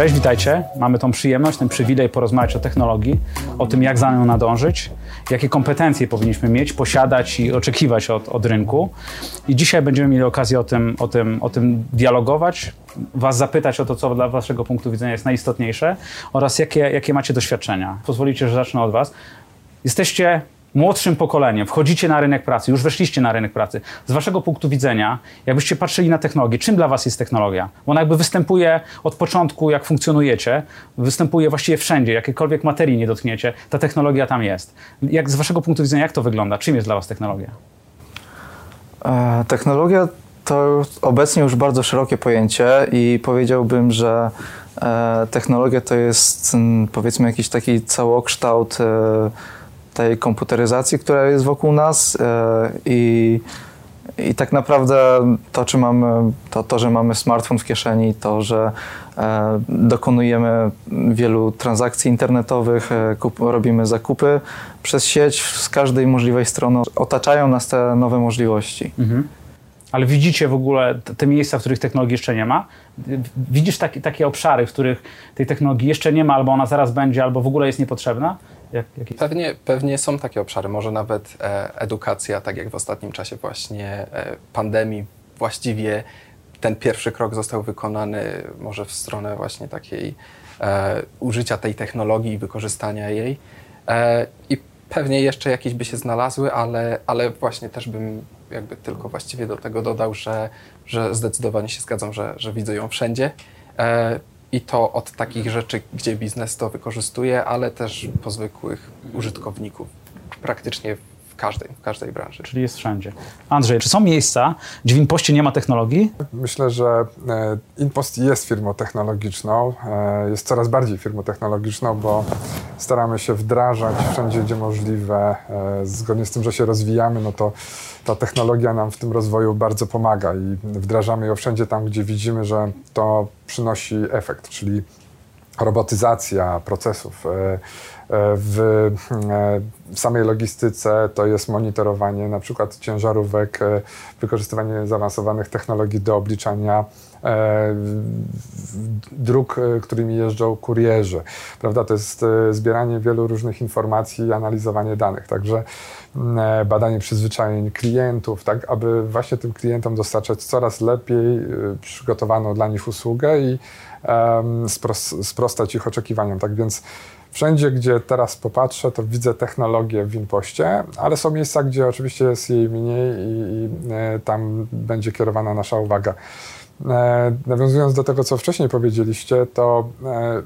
Cześć, witajcie. Mamy tą przyjemność, ten przywilej porozmawiać o technologii, o tym, jak za nią nadążyć, jakie kompetencje powinniśmy mieć, posiadać i oczekiwać od, od rynku. I dzisiaj będziemy mieli okazję o tym, o, tym, o tym dialogować, Was zapytać o to, co dla Waszego punktu widzenia jest najistotniejsze oraz jakie, jakie macie doświadczenia. Pozwolicie, że zacznę od Was. Jesteście młodszym pokoleniem, wchodzicie na rynek pracy, już weszliście na rynek pracy. Z waszego punktu widzenia, jakbyście patrzyli na technologię, czym dla was jest technologia? Ona jakby występuje od początku, jak funkcjonujecie, występuje właściwie wszędzie, jakiejkolwiek materii nie dotkniecie, ta technologia tam jest. Jak z waszego punktu widzenia, jak to wygląda? Czym jest dla was technologia? E, technologia to obecnie już bardzo szerokie pojęcie i powiedziałbym, że e, technologia to jest m, powiedzmy jakiś taki całokształt e, tej komputeryzacji, która jest wokół nas e, i, i tak naprawdę to, czy mamy, to, to, że mamy smartfon w kieszeni, to, że e, dokonujemy wielu transakcji internetowych, e, kup, robimy zakupy przez sieć z każdej możliwej strony, otaczają nas te nowe możliwości. Mhm. Ale widzicie w ogóle te miejsca, w których technologii jeszcze nie ma? Widzisz takie, takie obszary, w których tej technologii jeszcze nie ma, albo ona zaraz będzie, albo w ogóle jest niepotrzebna? Jak, jak... Pewnie, pewnie są takie obszary, może nawet e, edukacja, tak jak w ostatnim czasie właśnie e, pandemii, właściwie ten pierwszy krok został wykonany może w stronę właśnie takiej e, użycia tej technologii i wykorzystania jej. E, I pewnie jeszcze jakieś by się znalazły, ale, ale właśnie też bym jakby tylko właściwie do tego dodał, że, że zdecydowanie się zgadzam, że, że widzę ją wszędzie. E, i to od takich rzeczy, gdzie biznes to wykorzystuje, ale też po zwykłych użytkowników. Praktycznie każdej, w każdej branży. Czyli jest wszędzie. Andrzej, czy są miejsca, gdzie w Impoście nie ma technologii? Myślę, że e, Impost jest firmą technologiczną, e, jest coraz bardziej firmą technologiczną, bo staramy się wdrażać wszędzie, gdzie możliwe. E, zgodnie z tym, że się rozwijamy, no to ta technologia nam w tym rozwoju bardzo pomaga i wdrażamy ją wszędzie tam, gdzie widzimy, że to przynosi efekt, czyli robotyzacja procesów. E, e, w e, samej logistyce to jest monitorowanie na przykład ciężarówek, wykorzystywanie zaawansowanych technologii do obliczania dróg, którymi jeżdżą kurierzy. Prawda? To jest zbieranie wielu różnych informacji i analizowanie danych. Także E, badanie przyzwyczajeń klientów, tak aby właśnie tym klientom dostarczać coraz lepiej e, przygotowaną dla nich usługę i sprostać ich oczekiwaniom. Tak więc wszędzie, gdzie teraz popatrzę, to widzę technologię w Impoście, ale są miejsca, gdzie oczywiście jest jej mniej i, i e, tam będzie kierowana nasza uwaga. E, nawiązując do tego, co wcześniej powiedzieliście, to e,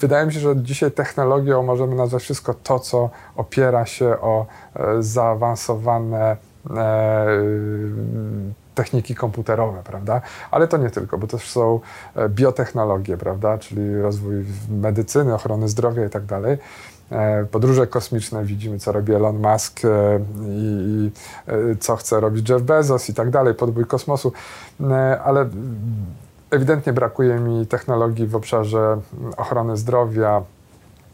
wydaje mi się, że dzisiaj technologią możemy nazwać wszystko to, co opiera się o zaawansowane techniki komputerowe, prawda? Ale to nie tylko, bo też są biotechnologie, prawda? Czyli rozwój medycyny, ochrony zdrowia i tak dalej. E, podróże kosmiczne, widzimy co robi Elon Musk e, i, e, co chce robić Jeff Bezos i tak dalej, podbój kosmosu, ale ewidentnie brakuje mi technologii w obszarze ochrony zdrowia,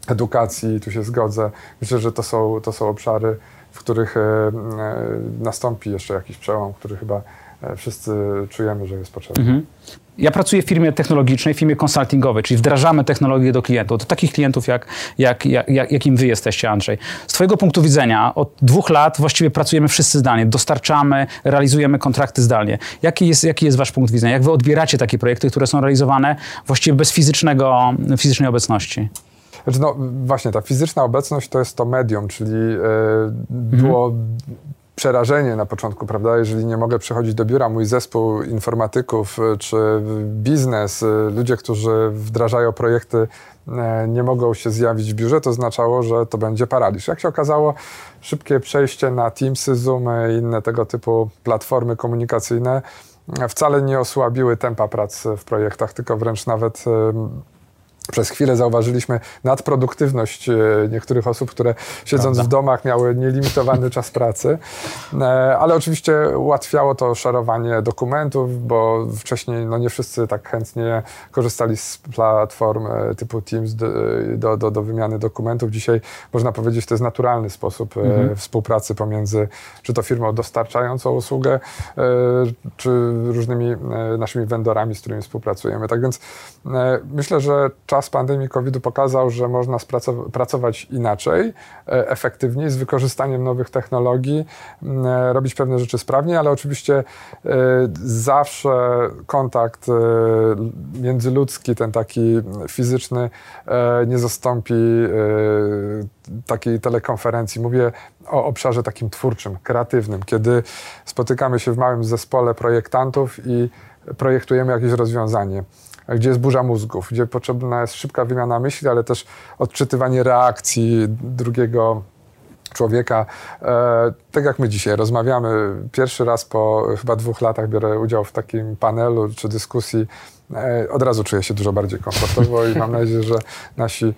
edukacji, tu się zgodzę. Myślę, że to są, to są obszary, w których nastąpi jeszcze jakiś przełom, który chyba wszyscy czujemy, że jest potrzebny. Mhm. Ja pracuję w firmie technologicznej, w firmie konsultingowej, czyli wdrażamy technologię do klientów, do takich klientów, jak, jak, jak, jakim wy jesteście, Andrzej. Z twojego punktu widzenia, od dwóch lat właściwie pracujemy wszyscy zdalnie, dostarczamy, realizujemy kontrakty zdalnie. Jaki jest, jaki jest wasz punkt widzenia? Jak wy odbieracie takie projekty, które są realizowane właściwie bez fizycznego, fizycznej obecności? Znaczy, no właśnie, ta fizyczna obecność to jest to medium, czyli yy, było mhm przerażenie na początku, prawda? Jeżeli nie mogę przychodzić do biura, mój zespół informatyków y, czy biznes, y, ludzie, którzy wdrażają projekty, y, nie mogą się zjawić w biurze, to oznaczało, że to będzie paraliż. Jak się okazało, szybkie przejście na Teamsy, Zoomy i inne tego typu platformy komunikacyjne wcale nie osłabiły tempa pracy w projektach, tylko wręcz nawet przez chwilę zauważyliśmy nadproduktywność e, niektórych osób, które siedząc Prawda. w domach miały nielimitowany czas pracy, e, ale oczywiście ułatwiało to szerowanie dokumentów, bo wcześniej no nie wszyscy tak chętnie korzystali z platform e, typu Teams do, do, do wymiany dokumentów. Dzisiaj można powiedzieć, to jest naturalny sposób mhm. współpracy pomiędzy czy to firmą dostarczającą usługę, czy różnymi naszymi vendorami, z którymi współpracujemy. Tak więc myślę, że czas pandemii COVID-u pokazał, że można pracować inaczej, e, efektywniej, z wykorzystaniem nowych technologii, e, robić pewne rzeczy sprawnie, ale oczywiście e, zawsze kontakt międzyludzki, ten taki fizyczny, nie zastąpi takiej telekonferencji. Mówię o obszarze takim twórczym, kreatywnym, kiedy spotykamy się w małym zespole projektantów i projektujemy jakieś rozwiązanie gdzie jest burza mózgów, gdzie potrzebna jest szybka wymiana myśli, ale też odczytywanie reakcji drugiego człowieka. E, tak jak my dzisiaj rozmawiamy, pierwszy raz po chyba dwóch latach biorę udział w takim panelu czy dyskusji. E, od razu czuję się dużo bardziej komfortowo i mam nadzieję, że nasi e,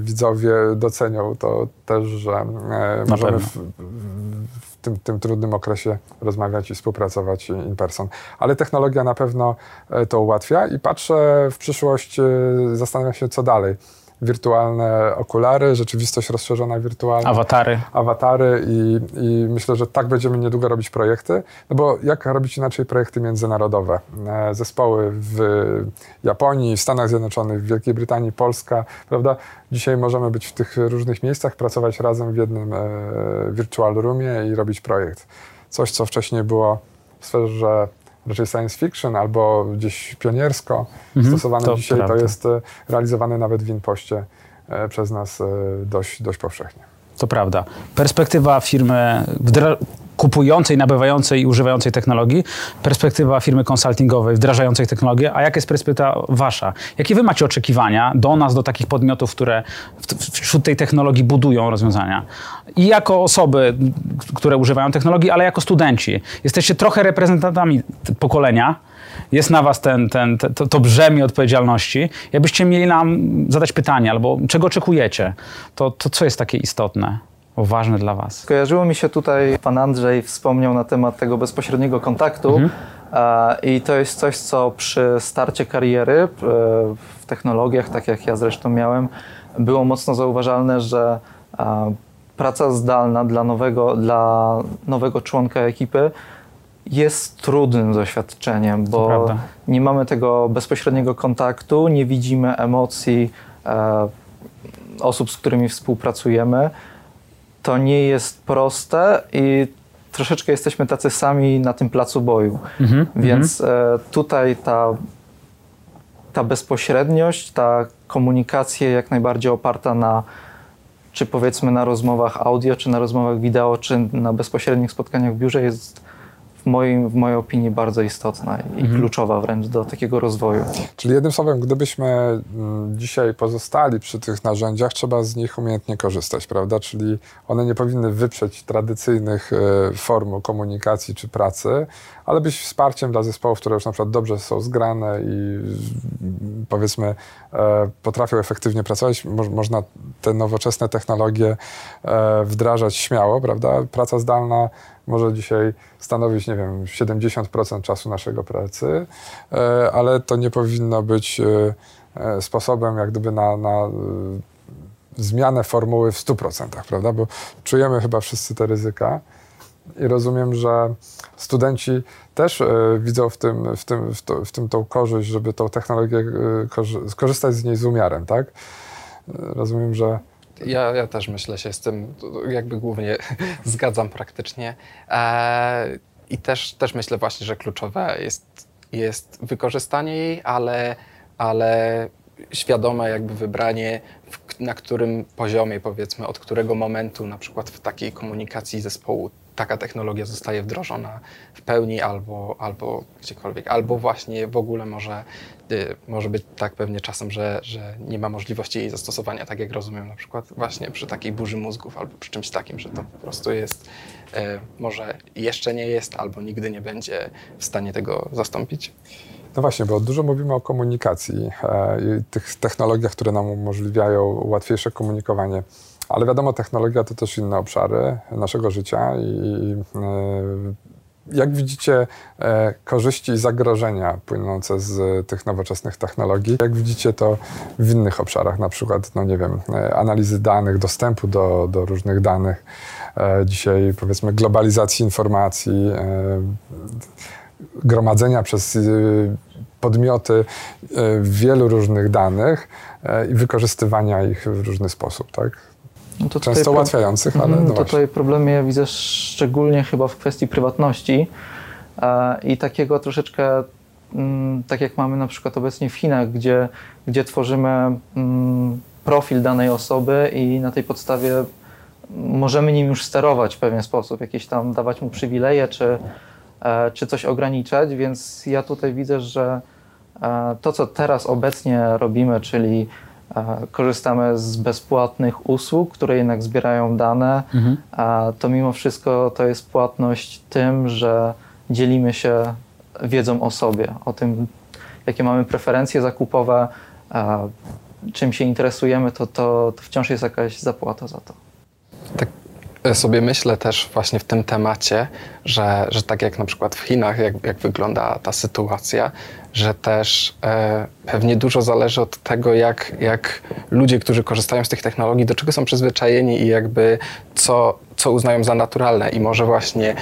widzowie docenią to też, że e, możemy w, w tym, tym trudnym okresie rozmawiać i współpracować in person. Ale technologia na pewno e, to ułatwia i patrzę w przyszłość, e, zastanawiam się, co dalej wirtualne okulary, rzeczywistość rozszerzona wirtualna. Awatary. Awatary i, i myślę, że tak będziemy niedługo robić projekty, no bo jak robić inaczej projekty międzynarodowe? E, zespoły w Japonii, w Stanach Zjednoczonych, w Wielkiej Brytanii, Polska, prawda? Dzisiaj możemy być w tych różnych miejscach, pracować razem w jednym e, virtual roomie i robić projekt. Coś, co wcześniej było w sferze raczej science fiction albo gdzieś pioniersko mhm, stosowane to dzisiaj, prawda. to jest e, realizowane nawet w Inpoście e, przez nas e, dość, dość powszechnie. To prawda. Perspektywa firmy kupującej, nabywającej i używającej technologii, perspektywa firmy konsultingowej wdrażającej technologię, a jaka jest perspektywa wasza? Jakie wy macie oczekiwania do nas, do takich podmiotów, które wśród tej technologii budują rozwiązania? I jako osoby, które używają technologii, ale jako studenci. Jesteście trochę reprezentantami pokolenia, jest na was ten, ten, to, to brzemię odpowiedzialności. Jakbyście mieli nam zadać pytanie, albo czego oczekujecie, to, to co jest takie istotne? Ważne dla Was? Kojarzyło mi się tutaj, pan Andrzej wspomniał na temat tego bezpośredniego kontaktu mhm. i to jest coś, co przy starcie kariery e, w technologiach, tak jak ja zresztą miałem, było mocno zauważalne, że praca zdalna dla nowego, dla nowego członka ekipy jest trudnym doświadczeniem, bo nie mamy tego bezpośredniego kontaktu, nie widzimy emocji e, osób, z którymi współpracujemy to nie jest proste i troszeczkę jesteśmy tacy sami na tym placu boju. Mhm, Więc mhm. tutaj ta, ta bezpośredniość, ta komunikacja jak najbardziej oparta na czy powiedzmy na rozmowach audio, czy na rozmowach wideo, czy na bezpośrednich spotkaniach w biurze jest moim, w mojej opinii bardzo istotna i mhm. kluczowa wręcz do takiego rozwoju. Czyli jednym słowem, gdybyśmy mm, dzisiaj pozostali przy tych narzędziach, trzeba z nich umiejętnie korzystać, prawda? Czyli one nie powinny wyprzeć tradycyjnych e, form komunikacji czy pracy, ale być wsparciem dla zespołów, które już na przykład dobrze są zgrane i powiedzmy e, potrafią efektywnie pracować. można te nowoczesne technologie e, wdrażać śmiało, prawda? Praca zdalna może dzisiaj stanowić, nie wiem, 70% czasu naszego pracy, e, ale to nie powinno być sposobem jak gdyby na, na zmianę formuły w 100%, prawda? Bo czujemy chyba wszyscy te ryzyka i rozumiem, że studenci też widzą w tym, w, tym, w, to, w tym tą korzyść, żeby tą technologię skorzystać z niej z umiarem, tak? Rozumiem, że ja, ja też myślę się z tym jakby głównie zgadzam praktycznie. E, I też, też myślę właśnie, że kluczowe jest, jest wykorzystanie jej, ale, ale świadome jakby wybranie, na którym poziomie, powiedzmy, od którego momentu, na przykład w takiej komunikacji zespołu, taka technologia zostaje wdrożona w pełni albo, albo gdziekolwiek, albo właśnie w ogóle może, y, może być tak pewnie czasem, że, że nie ma możliwości jej zastosowania, tak jak rozumiem na przykład właśnie przy takiej burzy mózgów albo przy czymś takim, że to po prostu jest, y, może jeszcze nie jest albo nigdy nie będzie w stanie tego zastąpić. No właśnie, bo dużo mówimy o komunikacji e, i tych technologiach, które nam umożliwiają łatwiejsze komunikowanie. Ale wiadomo, technologia to też inne obszary naszego życia i e, jak widzicie e, korzyści i zagrożenia płynące z tych nowoczesnych technologii? Jak widzicie to w innych obszarach, na przykład, no nie wiem, analizy danych, dostępu do, do różnych danych, dzisiaj powiedzmy globalizacji informacji, gromadzenia przez y, podmioty y, wielu różnych danych e, i wykorzystywania ich w różny sposób, tak? No to Często pro- ułatwiających, ale Mhm, no właśnie. tutaj problemy ja widzę szczególnie chyba w kwestii prywatności i takiego troszeczkę, mm, tak jak mamy na przykład obecnie w Chinach, gdzie, gdzie tworzymy mm, profil danej osoby i na tej podstawie możemy nim już sterować w pewien sposób, jakieś tam dawać mu przywileje czy, czy coś ograniczać, więc ja tutaj widzę, że e, to, co teraz obecnie robimy, czyli e, korzystamy z bezpłatnych usług, które jednak zbierają dane, a to mimo wszystko to jest płatność tym, że dzielimy się wiedzą o sobie, o tym, jakie mamy preferencje zakupowe, czym się interesujemy, to, to, to wciąż jest jakaś zapłata za to. Tak e, sobie myślę też właśnie w tym temacie, że, że tak jak na przykład w Chinach, jak, jak wygląda ta sytuacja, że też e, pewnie dużo zależy od tego, jak, jak ludzie, którzy korzystają z tych technologii, do czego są przyzwyczajeni i jakby co, co uznają za naturalne. I może właśnie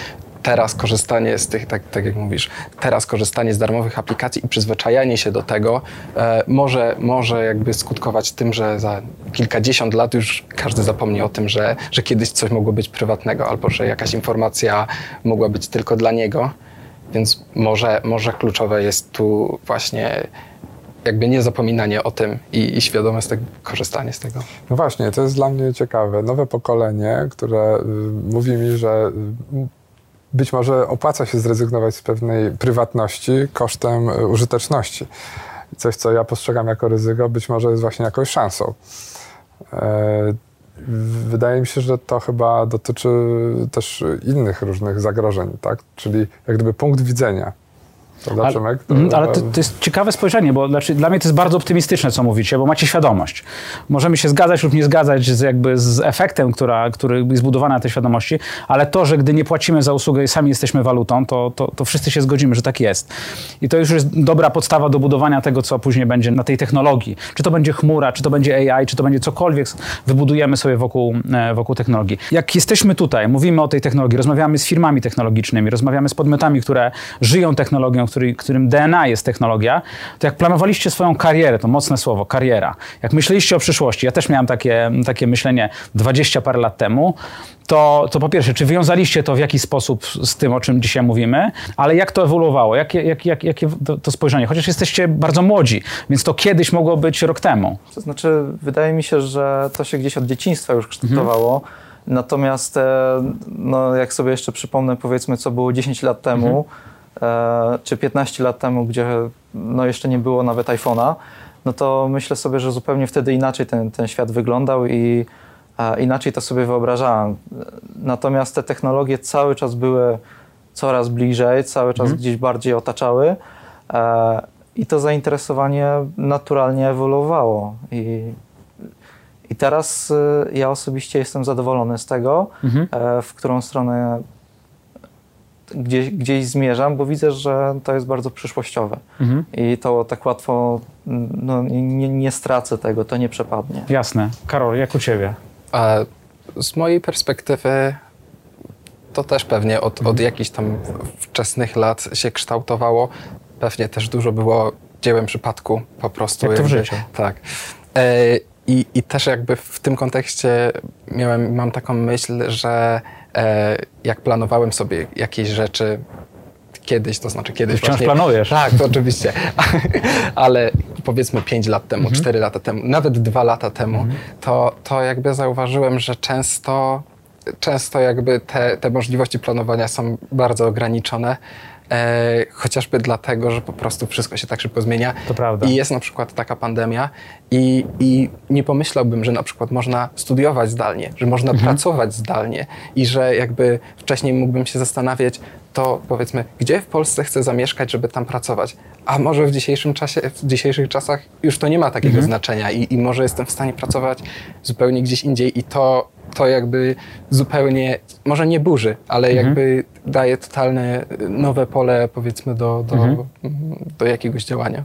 teraz korzystanie z tych, tak, tak jak mówisz, teraz korzystanie z darmowych aplikacji i przyzwyczajanie się do tego e, może, może jakby skutkować tym, że za kilkadziesiąt lat już każdy zapomni o tym, że, że kiedyś coś mogło być prywatnego albo że jakaś informacja mogła być tylko dla niego. Więc może, może kluczowe jest tu właśnie jakby niezapominanie o tym i, i świadome z tego, korzystanie z tego. No właśnie, to jest dla mnie ciekawe. Nowe pokolenie, które y, mówi mi, że y, być może opłaca się zrezygnować z pewnej prywatności kosztem y, użyteczności. Coś, co ja postrzegam jako ryzyko, być może jest właśnie jakąś szansą. E, Wydaje mi się, że to chyba dotyczy też innych różnych zagrożeń, tak? Czyli jak gdyby punkt widzenia. Prawda, Ale, Przemek? To Mhm, ale to, to jest ciekawe spojrzenie, bo znaczy, dla mnie to jest bardzo optymistyczne, co mówicie, bo macie świadomość. Możemy się zgadzać lub nie zgadzać z, jakby z efektem, która, który jest zbudowany na tej świadomości, ale to, że gdy nie płacimy za usługę i sami jesteśmy walutą, to, to, to wszyscy się zgodzimy, że tak jest. I to już jest dobra podstawa do budowania tego, co później będzie na tej technologii. Czy to będzie chmura, czy to będzie AI, czy to będzie cokolwiek wybudujemy sobie wokół, e, wokół technologii. Jak jesteśmy tutaj, mówimy o tej technologii, rozmawiamy z firmami technologicznymi, rozmawiamy z podmiotami, które żyją technologią, który, którym DNA jest technologia, to jak planowaliście swoją karierę, to mocne słowo, kariera, jak myśleliście o przyszłości, ja też miałem takie, takie myślenie 20 parę lat temu, to, to po pierwsze, czy wiązaliście to w jakiś sposób z tym, o czym dzisiaj mówimy, ale jak to ewoluowało, jakie, jak, jak, jakie to, spojrzenie, chociaż jesteście bardzo młodzi, więc to kiedyś mogło być rok temu. To znaczy, wydaje mi się, że to się gdzieś od dzieciństwa już kształtowało. Natomiast, e, no, jak sobie jeszcze przypomnę, powiedzmy, co było 10 lat temu, e, czy 15 lat temu, gdzie no, jeszcze nie było nawet iPhone'a, no to myślę sobie, że zupełnie wtedy inaczej ten, ten świat wyglądał i e, inaczej to sobie wyobrażałem. Natomiast te technologie cały czas były coraz bliżej, cały czas gdzieś bardziej otaczały. E, I to zainteresowanie naturalnie ewoluowało. I, i teraz ja osobiście jestem zadowolony z tego, e, w którą stronę gdzieś, gdzieś zmierzam, bo widzę, że to jest bardzo przyszłościowe. I to tak łatwo no, nie, nie stracę tego, to nie przepadnie. Jasne. Karol, jak u ciebie? A z mojej perspektywy to też pewnie od, Mhm. od jakichś tam wczesnych lat się kształtowało. Pewnie też dużo było dziełem przypadku po prostu. Jak to w jakby- życiu. Tak. E, i, I też jakby w tym kontekście miałem, mam taką myśl, że jak planowałem sobie jakieś rzeczy kiedyś, to znaczy kiedyś wciąż właśnie... planujesz. Tak, to oczywiście. Ale powiedzmy 5 lat temu, 4 lata temu, nawet 2 lata temu, to, to jakby zauważyłem, że często, często jakby te, te możliwości planowania są bardzo ograniczone. E, chociażby dlatego, że po prostu wszystko się tak szybko zmienia. To prawda. I jest na przykład taka pandemia i, i nie pomyślałbym, że na przykład można studiować zdalnie, że można Mhm. pracować zdalnie i że jakby wcześniej mógłbym się zastanawiać, to powiedzmy, gdzie w Polsce chcę zamieszkać, żeby tam pracować, a może w dzisiejszym czasie, w dzisiejszych czasach już to nie ma takiego Mhm. znaczenia i, i może jestem w stanie pracować zupełnie gdzieś indziej i to, to jakby zupełnie, może nie burzy, ale Mhm. jakby daje totalne nowe pole powiedzmy do, do, Mhm. do jakiegoś działania.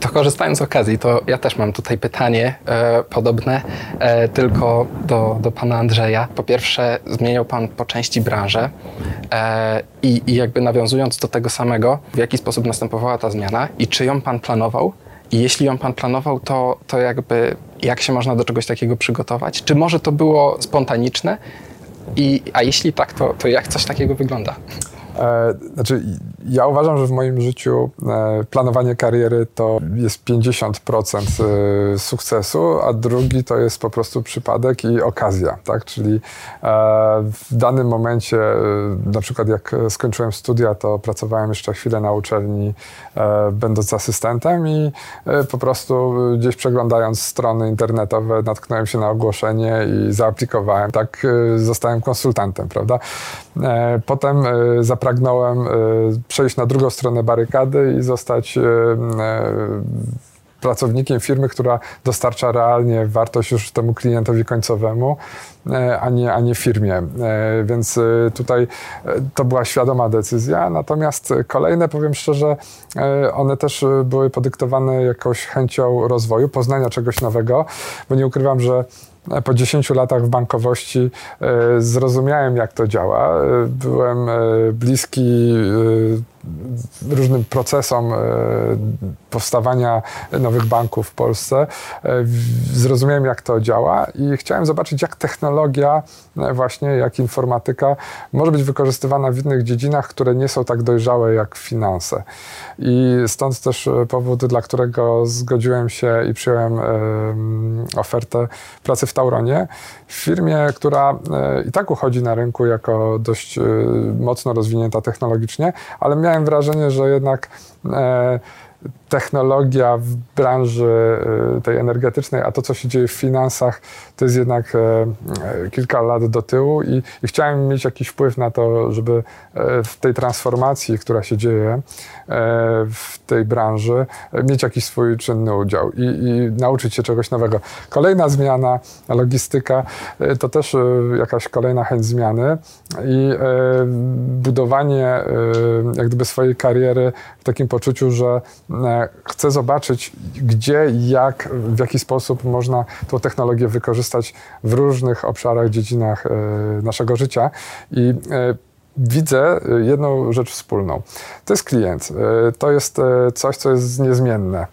To korzystając z okazji, to ja też mam tutaj pytanie e, podobne, e, tylko do, do pana Andrzeja. Po pierwsze, zmieniał pan po części branżę e, i, i jakby nawiązując do tego samego, w jaki sposób następowała ta zmiana i czy ją pan planował? I jeśli ją pan planował, to, to jakby jak się można do czegoś takiego przygotować? Czy może to było spontaniczne? I, a jeśli tak, to, to jak coś takiego wygląda? E, znaczy, ja uważam, że w moim życiu e, planowanie kariery to jest 50% e, sukcesu, a drugi to jest po prostu przypadek i okazja, tak? Czyli w danym momencie, na przykład jak skończyłem studia, to pracowałem jeszcze chwilę na uczelni, będąc asystentem i po prostu gdzieś przeglądając strony internetowe natknąłem się na ogłoszenie i zaaplikowałem. Tak zostałem konsultantem, prawda? Potem e, zapragnąłem e, przejść na drugą stronę barykady i zostać e, e, pracownikiem firmy, która dostarcza realnie wartość już temu klientowi końcowemu, a nie, a nie firmie. Więc tutaj to była świadoma decyzja. Natomiast kolejne, powiem szczerze, one też były podyktowane jakąś chęcią rozwoju, poznania czegoś nowego, bo nie ukrywam, że po 10 latach w bankowości e, zrozumiałem, jak to działa. E, Byłem e, bliski e, różnym procesom e, powstawania nowych banków w Polsce. E, Zrozumiałem, jak to działa i chciałem zobaczyć, jak technologia, e, właśnie jak informatyka, może być wykorzystywana w innych dziedzinach, które nie są tak dojrzałe jak finanse. I stąd też powód, dla którego zgodziłem się i przyjąłem em, ofertę pracy w Tauronie, w firmie, która i tak uchodzi na rynku jako dość mocno rozwinięta technologicznie, ale miałem wrażenie, że jednak e, technologia w branży e, tej energetycznej, a to, co się dzieje w finansach, to jest jednak e, e, kilka lat do tyłu i, i chciałem mieć jakiś wpływ na to, żeby e, w tej transformacji, która się dzieje w tej branży, mieć jakiś swój czynny udział i, i nauczyć się czegoś nowego. Kolejna zmiana, logistyka, to też jakaś kolejna chęć zmiany i budowanie jak gdyby swojej kariery w takim poczuciu, że chcę zobaczyć, gdzie, jak, w jaki sposób można tą technologię wykorzystać w różnych obszarach, dziedzinach e, naszego życia. I e, widzę e, jedną rzecz wspólną. To jest klient. E, To jest e, coś, co jest niezmienne.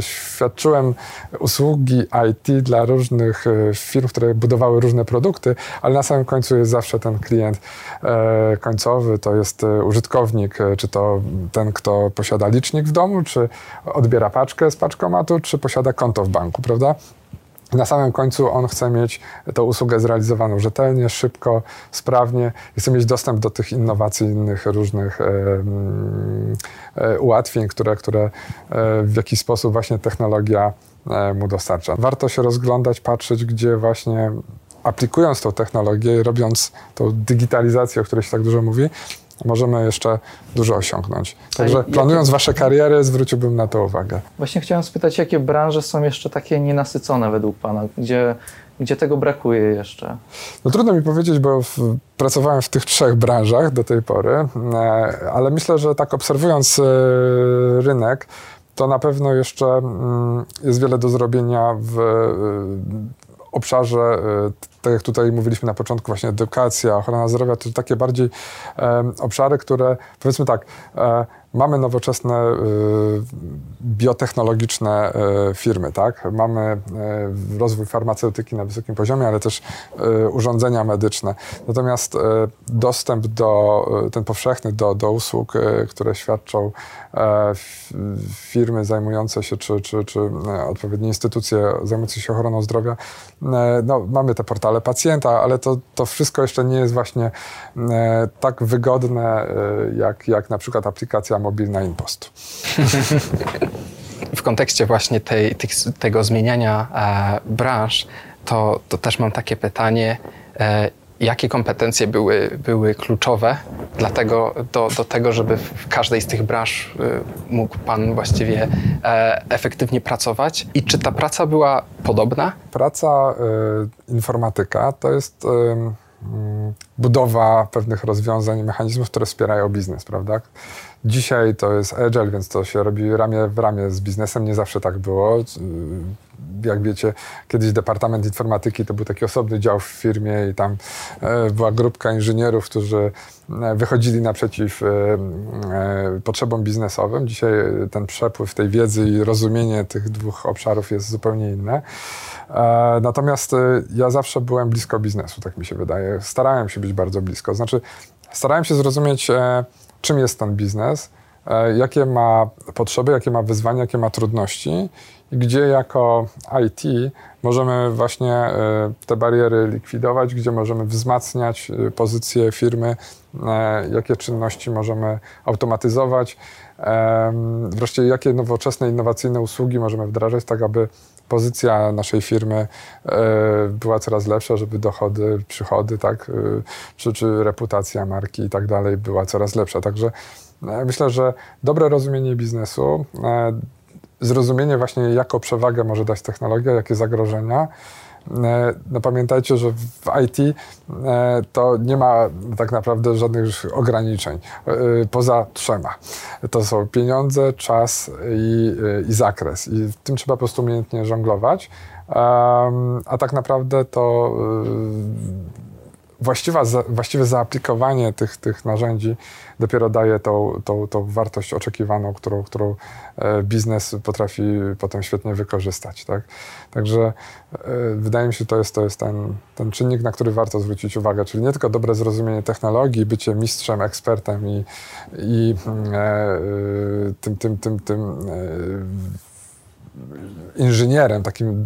Świadczyłem usługi IT dla różnych firm, które budowały różne produkty, ale na samym końcu jest zawsze ten klient końcowy, to jest użytkownik, czy to ten, kto posiada licznik w domu, czy odbiera paczkę z paczkomatu, czy posiada konto w banku, prawda? Na samym końcu on chce mieć tę usługę zrealizowaną rzetelnie, szybko, sprawnie i chce mieć dostęp do tych innowacyjnych różnych e, e, ułatwień, które, które e, w jakiś sposób właśnie technologia e, mu dostarcza. Warto się rozglądać, patrzeć, gdzie właśnie aplikując tą technologię robiąc tą digitalizację, o której się tak dużo mówi, możemy jeszcze dużo osiągnąć. Także planując wasze kariery, zwróciłbym na to uwagę. Właśnie chciałem spytać, jakie branże są jeszcze takie nienasycone według Pana? Gdzie, gdzie tego brakuje jeszcze? No trudno mi powiedzieć, bo w, pracowałem w tych trzech branżach do tej pory, e, ale myślę, że tak obserwując e, rynek, to na pewno jeszcze mm, jest wiele do zrobienia w e, obszarze, tak jak tutaj mówiliśmy na początku, właśnie edukacja, ochrona zdrowia, to takie bardziej e, obszary, które powiedzmy tak, e, mamy nowoczesne e, biotechnologiczne firmy, tak? Mamy e, rozwój farmaceutyki na wysokim poziomie, ale też e, urządzenia medyczne. Natomiast e, dostęp do, ten powszechny do, do usług, które świadczą firmy zajmujące się, czy, czy, czy e, odpowiednie instytucje zajmujące się ochroną zdrowia, e, no, mamy te portale ale pacjenta, ale to, to wszystko jeszcze nie jest właśnie e, tak wygodne, e, jak, jak na przykład aplikacja mobilna InPost. w kontekście właśnie tej, tych, tego zmieniania e, branż, to, to też mam takie pytanie, e, jakie kompetencje były, były kluczowe dlatego, do, do tego, żeby w każdej z tych branż e, mógł Pan właściwie e, efektywnie pracować i czy ta praca była podobna? Praca e, informatyka to jest mm, budowa pewnych rozwiązań, mechanizmów, które wspierają biznes, prawda? Dzisiaj to jest agile, więc to się robi ramię w ramię z biznesem. Nie zawsze tak było. Jak wiecie, kiedyś Departament Informatyki to był taki osobny dział w firmie i tam e, była grupka inżynierów, którzy e, wychodzili naprzeciw e, potrzebom biznesowym. Dzisiaj ten przepływ tej wiedzy i rozumienie tych dwóch obszarów jest zupełnie inne. Natomiast ja zawsze byłem blisko biznesu, tak mi się wydaje. Starałem się być bardzo blisko. Znaczy, starałem się zrozumieć czym jest ten biznes, e, jakie ma potrzeby, jakie ma wyzwania, jakie ma trudności i gdzie jako IT możemy właśnie e, te bariery likwidować, gdzie możemy wzmacniać e, pozycję firmy, jakie czynności możemy automatyzować, wreszcie jakie nowoczesne, innowacyjne usługi możemy wdrażać, tak aby pozycja naszej firmy była coraz lepsza, żeby dochody, przychody, tak, czy, czy reputacja marki i tak dalej była coraz lepsza. Także myślę, że dobre rozumienie biznesu, zrozumienie właśnie, jaką przewagę może dać technologia, jakie zagrożenia. E, no pamiętajcie, że w IT e, to nie ma tak naprawdę żadnych ograniczeń e, poza trzema. To są pieniądze, czas i, i zakres. I tym trzeba po prostu umiejętnie żonglować. A tak naprawdę to właściwa, właściwe zaaplikowanie tych, tych narzędzi dopiero daje tą, tą, tą wartość oczekiwaną, którą, którą e, biznes potrafi potem świetnie wykorzystać. Tak? Także e, wydaje mi się, to jest, to jest ten, ten czynnik, na który warto zwrócić uwagę, czyli nie tylko dobre zrozumienie technologii, bycie mistrzem, ekspertem i, i mm, e, tym, tym, tym, tym e, inżynierem, takim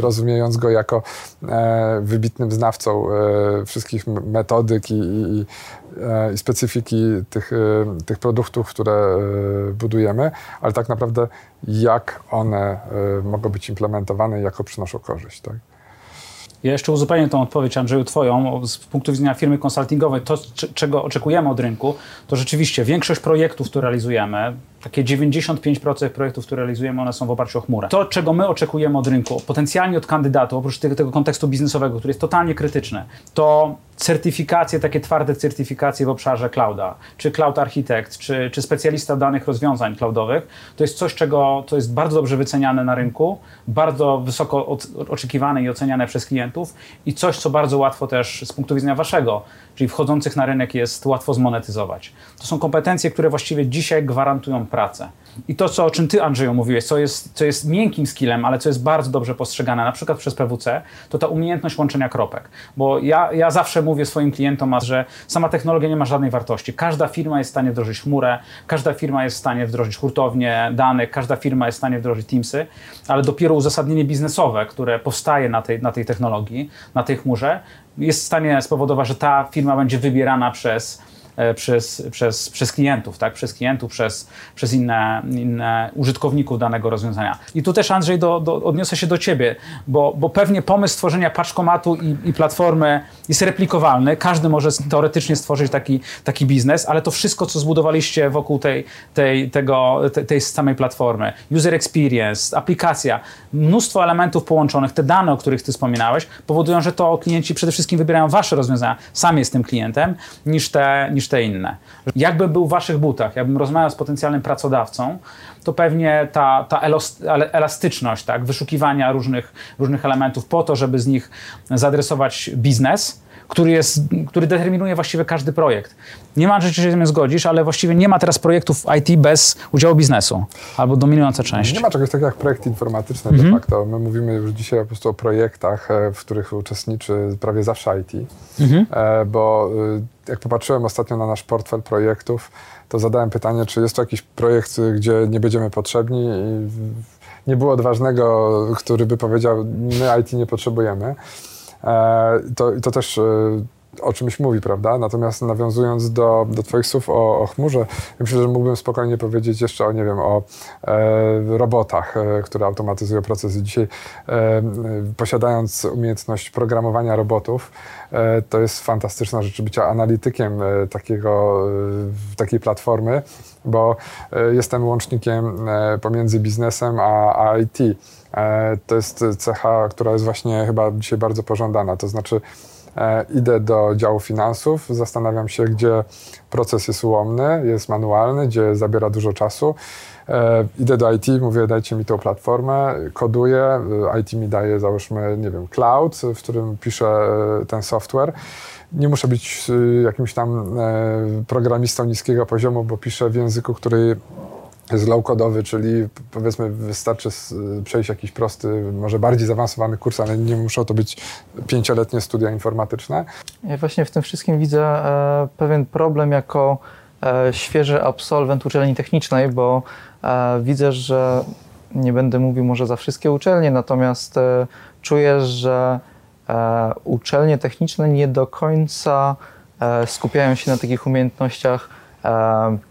rozumiejąc go jako e, wybitnym znawcą e, wszystkich metodyk i, i, e, i specyfiki tych, tych produktów, które budujemy, ale tak naprawdę jak one mogą być implementowane i jako przynoszą korzyść. Tak? Ja jeszcze uzupełnię tą odpowiedź, Andrzeju, Twoją. Z punktu widzenia firmy konsultingowej, to, czego oczekujemy od rynku, to rzeczywiście większość projektów, które realizujemy, takie 95% projektów, które realizujemy, one są w oparciu o chmurę. To, czego my oczekujemy od rynku, potencjalnie od kandydatów, oprócz tego, tego kontekstu biznesowego, który jest totalnie krytyczny, to certyfikacje, takie twarde certyfikacje w obszarze clouda, czy cloud architekt, czy, czy specjalista danych rozwiązań cloudowych, to jest coś, czego to jest bardzo dobrze wyceniane na rynku, bardzo wysoko oczekiwane i oceniane przez klientów i coś, co bardzo łatwo też z punktu widzenia waszego, czyli wchodzących na rynek jest łatwo zmonetyzować. To są kompetencje, które właściwie dzisiaj gwarantują pracę. I to, co, o czym ty, Andrzeju, mówiłeś, co jest, co jest miękkim skillem, ale co jest bardzo dobrze postrzegane, na przykład przez PWC, to ta umiejętność łączenia kropek. Bo ja, ja zawsze mówię swoim klientom, że sama technologia nie ma żadnej wartości. Każda firma jest w stanie wdrożyć chmurę, każda firma jest w stanie wdrożyć hurtownię danych, każda firma jest w stanie wdrożyć Teamsy, ale dopiero uzasadnienie biznesowe, które powstaje na tej, na tej technologii, na tej chmurze, jest w stanie spowodować, że ta firma będzie wybierana przez przez, przez, przez klientów, tak? przez klientów, przez, przez inne, inne użytkowników danego rozwiązania. I tu też Andrzej do, do, odniosę się do Ciebie, bo, bo pewnie pomysł stworzenia paczkomatu i, i platformy jest replikowalny. Każdy może teoretycznie stworzyć taki, taki biznes, ale to wszystko, co zbudowaliście wokół tej, tej, tego, tej, tej samej platformy, user experience, aplikacja, mnóstwo elementów połączonych, te dane, o których Ty wspominałeś, powodują, że to klienci przede wszystkim wybierają Wasze rozwiązania, sam jestem klientem, niż te, niż niż te inne. Jakbym był w waszych butach, jakbym rozmawiał z potencjalnym pracodawcą, to pewnie ta, ta elastyczność, tak, wyszukiwania różnych, różnych elementów po to, żeby z nich zaadresować biznes, który, jest, który determinuje właściwie każdy projekt. Nie ma rzeczy, że się zgodzisz, ale właściwie nie ma teraz projektów IT bez udziału biznesu, albo dominująca część. Nie ma czegoś takiego jak projekt informatyczny mhm. de facto. My mówimy już dzisiaj po prostu o projektach, e, w których uczestniczy prawie zawsze IT, mhm. E, bo e, jak popatrzyłem ostatnio na nasz portfel projektów, to zadałem pytanie, czy jest to jakiś projekt, gdzie nie będziemy potrzebni i nie było odważnego, który by powiedział, my IT nie potrzebujemy. To, to też o czymś mówi, prawda? Natomiast nawiązując do, do Twoich słów o, o chmurze, myślę, że mógłbym spokojnie powiedzieć jeszcze o, nie wiem, o e, robotach, e, które automatyzują procesy. Dzisiaj e, posiadając umiejętność programowania robotów, e, to jest fantastyczna rzecz bycia analitykiem e, takiego, e, takiej platformy, bo jestem łącznikiem pomiędzy biznesem a, a IT. To jest cecha, która jest właśnie chyba dzisiaj bardzo pożądana. To znaczy, E, idę do działu finansów, zastanawiam się, gdzie proces jest ułomny, jest manualny, gdzie zabiera dużo czasu. E, idę do IT, mówię, dajcie mi tą platformę, koduję, e, IT mi daje, załóżmy, nie wiem, cloud, w którym piszę ten software. Nie muszę być jakimś tam programistą niskiego poziomu, bo piszę w języku, który jest low-codowy, czyli powiedzmy wystarczy przejść jakiś prosty, może bardziej zaawansowany kurs, ale nie muszą to być pięcioletnie studia informatyczne. Ja właśnie w tym wszystkim widzę e, pewien problem jako e, świeży absolwent uczelni technicznej, bo e, widzę, że nie będę mówił może za wszystkie uczelnie, natomiast czuję, że uczelnie techniczne nie do końca skupiają się na takich umiejętnościach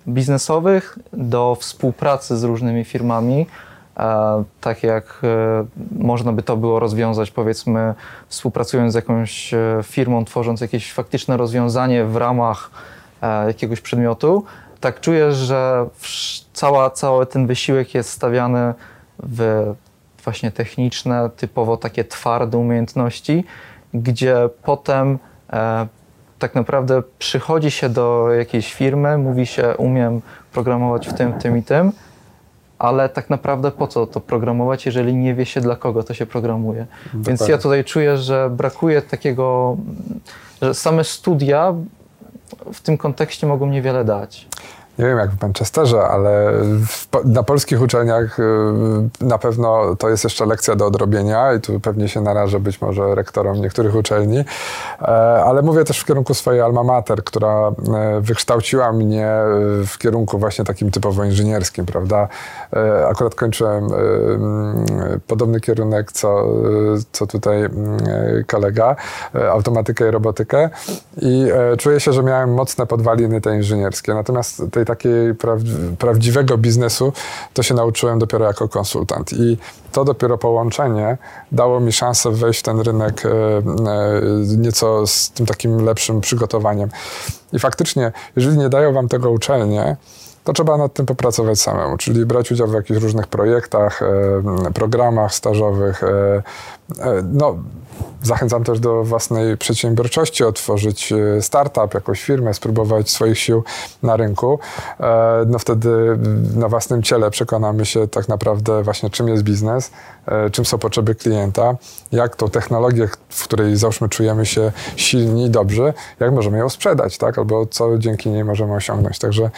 biznesowych do współpracy z różnymi firmami. E, tak jak e, można by to było rozwiązać, powiedzmy, współpracując z jakąś firmą, tworząc jakieś faktyczne rozwiązanie w ramach jakiegoś przedmiotu, tak czuję, że cała, cały ten wysiłek jest stawiany w właśnie techniczne, typowo takie twarde umiejętności, gdzie potem tak naprawdę przychodzi się do jakiejś firmy, mówi się, umiem programować w tym, tym i tym, ale tak naprawdę po co to programować, jeżeli nie wie się dla kogo to się programuje. Dokładnie. Więc ja tutaj czuję, że brakuje takiego, że same studia w tym kontekście mogą niewiele dać nie wiem jak w Manchesterze, ale w, na polskich uczelniach y, na pewno to jest jeszcze lekcja do odrobienia i tu pewnie się narażę być może rektorom niektórych uczelni, e, ale mówię też w kierunku swojej alma mater, która e, wykształciła mnie w kierunku właśnie takim typowo inżynierskim, prawda? E, akurat kończyłem podobny kierunek, co, co tutaj kolega, automatykę i robotykę. I czuję się, że miałem mocne podwaliny te inżynierskie, natomiast tej tej takiej prawdziwego biznesu to się nauczyłem dopiero jako konsultant. I to dopiero połączenie dało mi szansę wejść w ten rynek e, e, nieco z tym takim lepszym przygotowaniem. I faktycznie, jeżeli nie dają wam tego uczelnie, to trzeba nad tym popracować samemu, czyli brać udział w jakichś różnych projektach, e, programach stażowych. No, Zachęcam też do własnej przedsiębiorczości, otworzyć e, startup, jakąś firmę, spróbować swoich sił na rynku. E, no wtedy na własnym ciele przekonamy się tak naprawdę właśnie czym jest biznes, e, czym są potrzeby klienta, jak tą technologię, w której załóżmy czujemy się silni i dobrzy, jak możemy ją sprzedać, tak? Albo co dzięki niej możemy osiągnąć. Także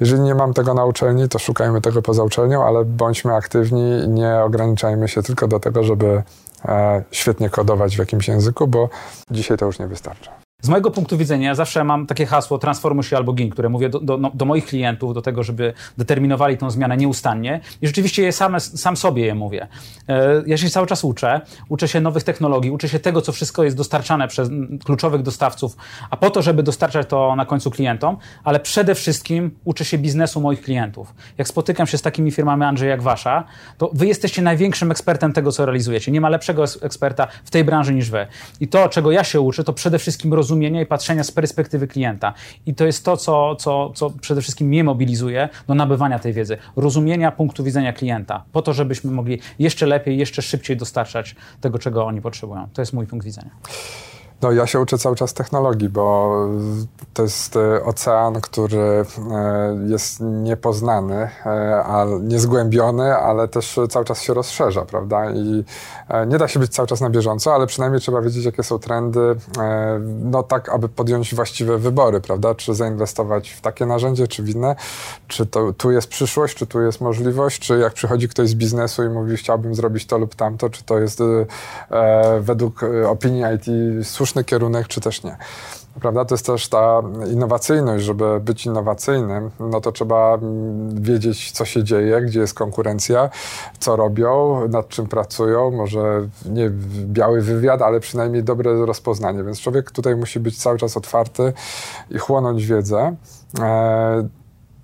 jeżeli nie mam tego na uczelni, to szukajmy tego poza uczelnią, ale bądźmy aktywni, nie ograniczajmy się tylko do tego, żeby E, świetnie kodować w jakimś języku, bo dzisiaj to już nie wystarcza. Z mojego punktu widzenia zawsze mam takie hasło transformuj się albo gin, które mówię do, do, no, do, moich klientów, do tego, żeby determinowali tą zmianę nieustannie i rzeczywiście je same, sam sobie je mówię. E, ja się cały czas uczę, uczę się nowych technologii, uczę się tego, co wszystko jest dostarczane przez kluczowych dostawców, a po to, żeby dostarczać to na końcu klientom, ale przede wszystkim uczę się biznesu moich klientów. Jak spotykam się z takimi firmami, Andrzej, jak wasza, to wy jesteście największym ekspertem tego, co realizujecie. Nie ma lepszego eksperta w tej branży niż wy. I to, czego ja się uczę, to przede wszystkim rozumienie rozumienia i patrzenia z perspektywy klienta. I to jest to, co, co, co przede wszystkim mnie mobilizuje do nabywania tej wiedzy. Rozumienia punktu widzenia klienta, po to, żebyśmy mogli jeszcze lepiej, jeszcze szybciej dostarczać tego, czego oni potrzebują. To jest mój punkt widzenia. No, ja się uczę cały czas technologii, bo to jest e, ocean, który e, jest niepoznany, e, niezgłębiony, ale też cały czas się rozszerza, prawda? I nie da się być cały czas na bieżąco, ale przynajmniej trzeba wiedzieć, jakie są trendy, no tak, aby podjąć właściwe wybory, prawda? Czy zainwestować w takie narzędzie, czy w inne, czy to, tu jest przyszłość, czy tu jest możliwość, czy jak przychodzi ktoś z biznesu i mówi, chciałbym zrobić to lub tamto, czy to jest według opinii IT słuszny kierunek, czy też nie. prawda? To jest też ta innowacyjność, żeby być innowacyjnym, no to trzeba mm, wiedzieć, co się dzieje, gdzie jest konkurencja, co robią, nad czym pracują, może nie biały wywiad, ale przynajmniej dobre rozpoznanie, więc człowiek tutaj musi być cały czas otwarty i chłonąć wiedzę.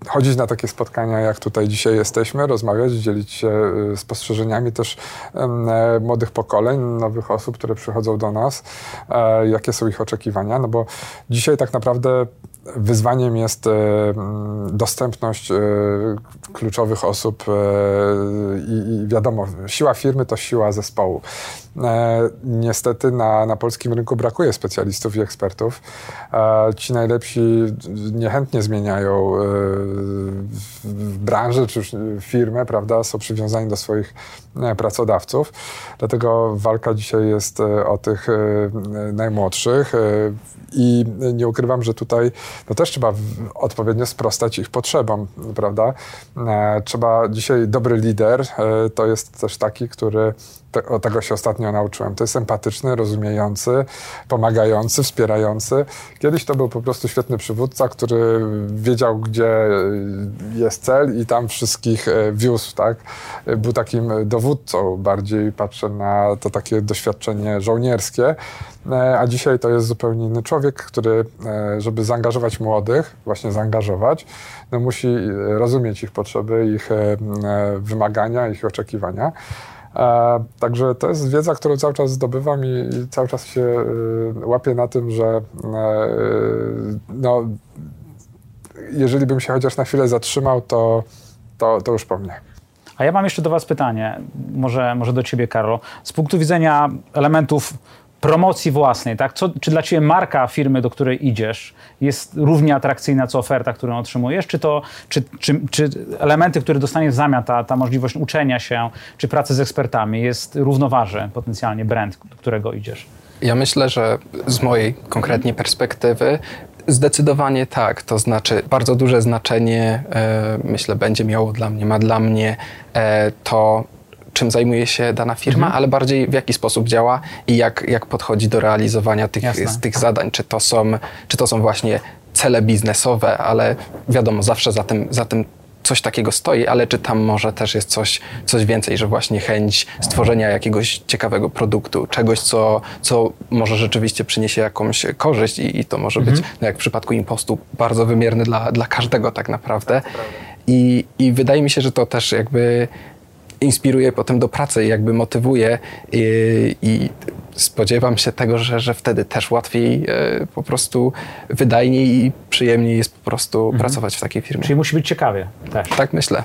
Chodzić na takie spotkania, jak tutaj dzisiaj jesteśmy, rozmawiać, dzielić się y, spostrzeżeniami też e, młodych pokoleń, nowych osób, które przychodzą do nas, e, jakie są ich oczekiwania, no bo dzisiaj tak naprawdę wyzwaniem jest e, dostępność kluczowych osób i wiadomo, siła firmy to siła zespołu. Niestety na, na polskim rynku brakuje specjalistów i ekspertów. Ci najlepsi niechętnie zmieniają branżę czy firmę, prawda, są przywiązani do swoich e, pracodawców. Dlatego walka dzisiaj jest e, o tych e, najmłodszych i nie ukrywam, że tutaj no też trzeba odpowiednio sprostać ich potrzebom, prawda? Trzeba dzisiaj dobry lider to jest też taki, który te, tego się ostatnio nauczyłem. To jest empatyczny, rozumiejący, pomagający, wspierający. Kiedyś to był po prostu świetny przywódca, który wiedział, gdzie jest cel i tam wszystkich e, wiózł, tak? Był takim dowódcą, bardziej patrzę na to takie doświadczenie żołnierskie, e, a dzisiaj to jest zupełnie inny człowiek, który, e, żeby zaangażować młodych, właśnie zaangażować, no musi rozumieć ich potrzeby, ich wymagania, ich oczekiwania. E, także to jest wiedza, którą cały czas zdobywam i, cały czas się y, łapię na tym, że e, no, jeżeli bym się chociaż na chwilę zatrzymał, to, to, to już po mnie. A ja mam jeszcze do Was pytanie, może, może do Ciebie, Karlo. Z punktu widzenia elementów promocji własnej, tak? Co, czy dla Ciebie marka firmy, do której idziesz, jest równie atrakcyjna, co oferta, którą otrzymujesz? Czy, to, czy, czy, czy elementy, które dostaniesz w zamian, ta, ta możliwość uczenia się, czy pracy z ekspertami, jest równoważy potencjalnie brand, do którego idziesz? Ja myślę, że z mojej konkretnie perspektywy Zdecydowanie tak, to znaczy bardzo duże znaczenie, e, myślę, będzie miało dla mnie, ma dla mnie e, to, czym zajmuje się dana firma, mhm. ale bardziej w jaki sposób działa i jak, jak podchodzi do realizowania tych, tych zadań. Czy to, są, czy to są właśnie cele biznesowe, ale wiadomo, zawsze za tym, za tym coś takiego stoi, ale czy tam może też jest coś, coś więcej, że właśnie chęć stworzenia jakiegoś ciekawego produktu, czegoś, co, co może rzeczywiście przyniesie jakąś korzyść i, i to może mhm. być, no jak w przypadku impostu, bardzo wymierny dla, dla każdego tak naprawdę. I, I wydaje mi się, że to też jakby inspiruje potem do pracy jakby motywuje i, i spodziewam się tego, że, że wtedy też łatwiej e, po prostu wydajniej i przyjemniej jest po prostu mhm. pracować w takiej firmie. Czyli musi być ciekawie też. Tak myślę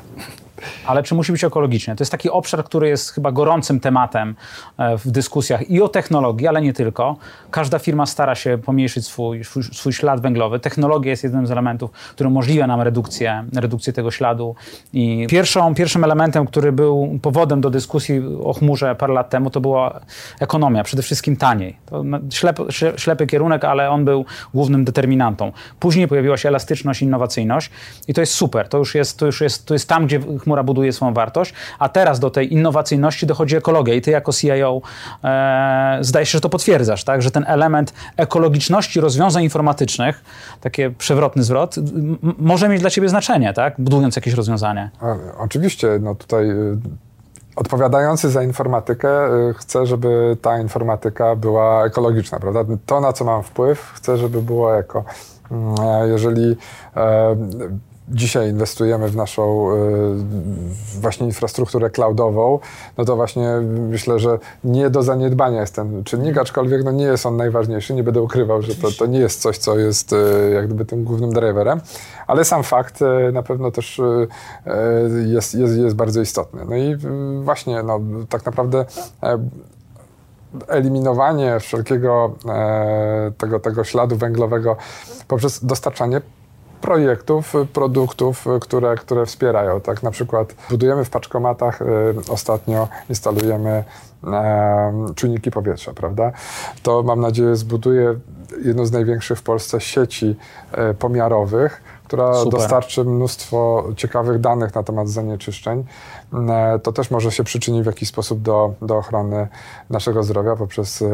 ale czy musi być ekologiczne? To jest taki obszar, który jest chyba gorącym tematem e, w dyskusjach i o technologii, ale nie tylko. Każda firma stara się pomniejszyć swój, swój, swój ślad węglowy. Technologia jest jednym z elementów, który umożliwia nam redukcję, redukcję tego śladu. I pierwszą, pierwszym elementem, który był powodem do dyskusji o chmurze parę lat temu, to była ekonomia, przede wszystkim taniej. To ślepy, ślepy kierunek, ale on był głównym determinantą. Później pojawiła się elastyczność, innowacyjność i to jest super. To już jest, to już jest, to jest tam, gdzie chmura buduje swoją wartość, a teraz do tej innowacyjności dochodzi ekologia i ty jako CIO e, zdaje się, że to potwierdzasz, tak? że ten element ekologiczności rozwiązań informatycznych, taki przewrotny zwrot, może mieć dla ciebie znaczenie, tak? budując jakieś rozwiązanie. Oczywiście, no tutaj y, odpowiadający za informatykę y, chcę, żeby ta informatyka była ekologiczna, prawda? To, na co mam wpływ, chcę, żeby było eko. Mm, jeżeli e, dzisiaj inwestujemy w naszą e, właśnie infrastrukturę cloudową, no to właśnie myślę, że nie do zaniedbania jest ten czynnik, aczkolwiek no nie jest on najważniejszy. Nie będę ukrywał, że to, to nie jest coś, co jest e, jak gdyby tym głównym driverem, ale sam fakt e, na pewno też jest, jest, jest bardzo istotny. No i właśnie no, tak naprawdę eliminowanie wszelkiego tego, tego śladu węglowego poprzez dostarczanie projektów, produktów, które, które wspierają. Tak na przykład budujemy w paczkomatach, y, ostatnio instalujemy czujniki powietrza, prawda? To mam nadzieję zbuduje jedną z największych w Polsce sieci y, pomiarowych, która Super. dostarczy mnóstwo ciekawych danych na temat zanieczyszczeń. E, To też może się przyczynić w jakiś sposób do, do ochrony naszego zdrowia poprzez e,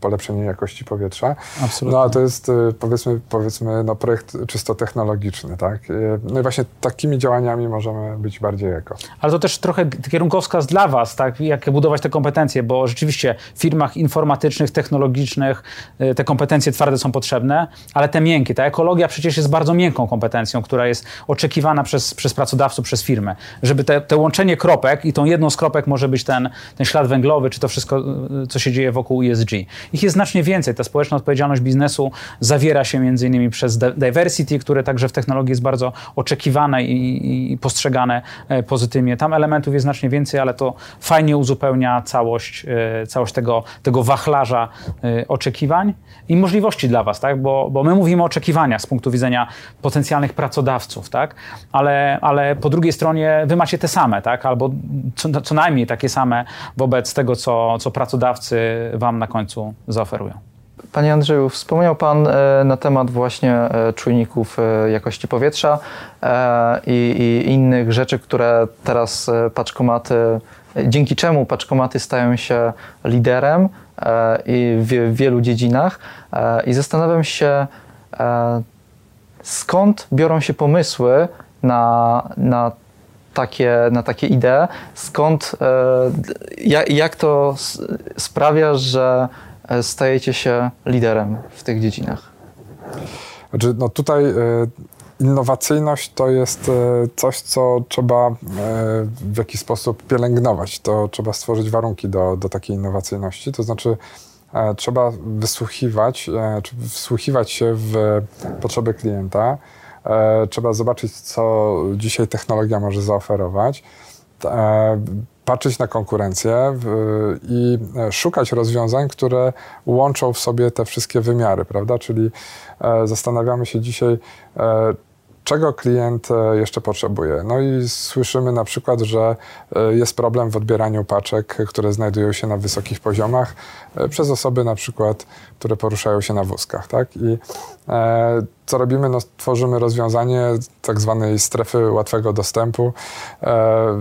polepszenie jakości powietrza. Absolutnie. No a to jest e, powiedzmy, powiedzmy no, projekt czysto technologiczny. Tak? No i właśnie takimi działaniami możemy być bardziej eko. Ale to też trochę kierunkowskaz dla Was, tak? jak budować te kompetencje, bo rzeczywiście w firmach informatycznych, technologicznych te kompetencje twarde są potrzebne, ale te miękkie, ta ekologia przecież jest bardzo miękką kompetencją, która jest oczekiwana przez, przez pracodawców, przez firmę. Żeby te, te łączenie kropek i tą jedną z kropek może być ten, ten ślad węglowy, czy to wszystko, y, co się dzieje wokół ESG. Ich jest znacznie więcej. Ta społeczna odpowiedzialność biznesu zawiera się między innymi przez di- diversity, które także w technologii jest bardzo oczekiwane i, i postrzegane e, pozytywnie. Tam elementów jest znacznie więcej, ale to fajnie uzupełnia całość, e, całość tego, tego wachlarza e, oczekiwań i możliwości dla Was, tak? bo, bo my mówimy o oczekiwaniach z punktu widzenia potencjalnych pracodawców, tak? ale, ale po drugiej stronie Wy macie te same, tak? Albo co, co najmniej takie same wobec tego, co, co pracodawcy Wam na końcu zaoferują. Panie Andrzeju, wspomniał Pan e, na temat właśnie e, czujników e, jakości powietrza i, i innych rzeczy, które teraz paczkomaty, dzięki czemu paczkomaty stają się liderem i w, wielu dziedzinach. I zastanawiam się, skąd biorą się pomysły na, na takie, na takie idee, skąd, e, jak, to sprawia, że e, stajecie się liderem w tych dziedzinach? Znaczy, no tutaj e, innowacyjność to jest coś, co trzeba w jakiś sposób pielęgnować. To trzeba stworzyć warunki do, do takiej innowacyjności. To znaczy, trzeba wysłuchiwać, czy wsłuchiwać się w potrzeby klienta. E, Trzeba zobaczyć, co dzisiaj technologia może zaoferować. E, Patrzeć na konkurencję i szukać rozwiązań, które łączą w sobie te wszystkie wymiary, prawda? Czyli e, zastanawiamy się dzisiaj, czego klient jeszcze potrzebuje. No i słyszymy na przykład, że jest problem w odbieraniu paczek, które znajdują się na wysokich poziomach przez osoby na przykład, które poruszają się na wózkach, tak? I co robimy? No, tworzymy rozwiązanie tak zwanej strefy łatwego dostępu. E,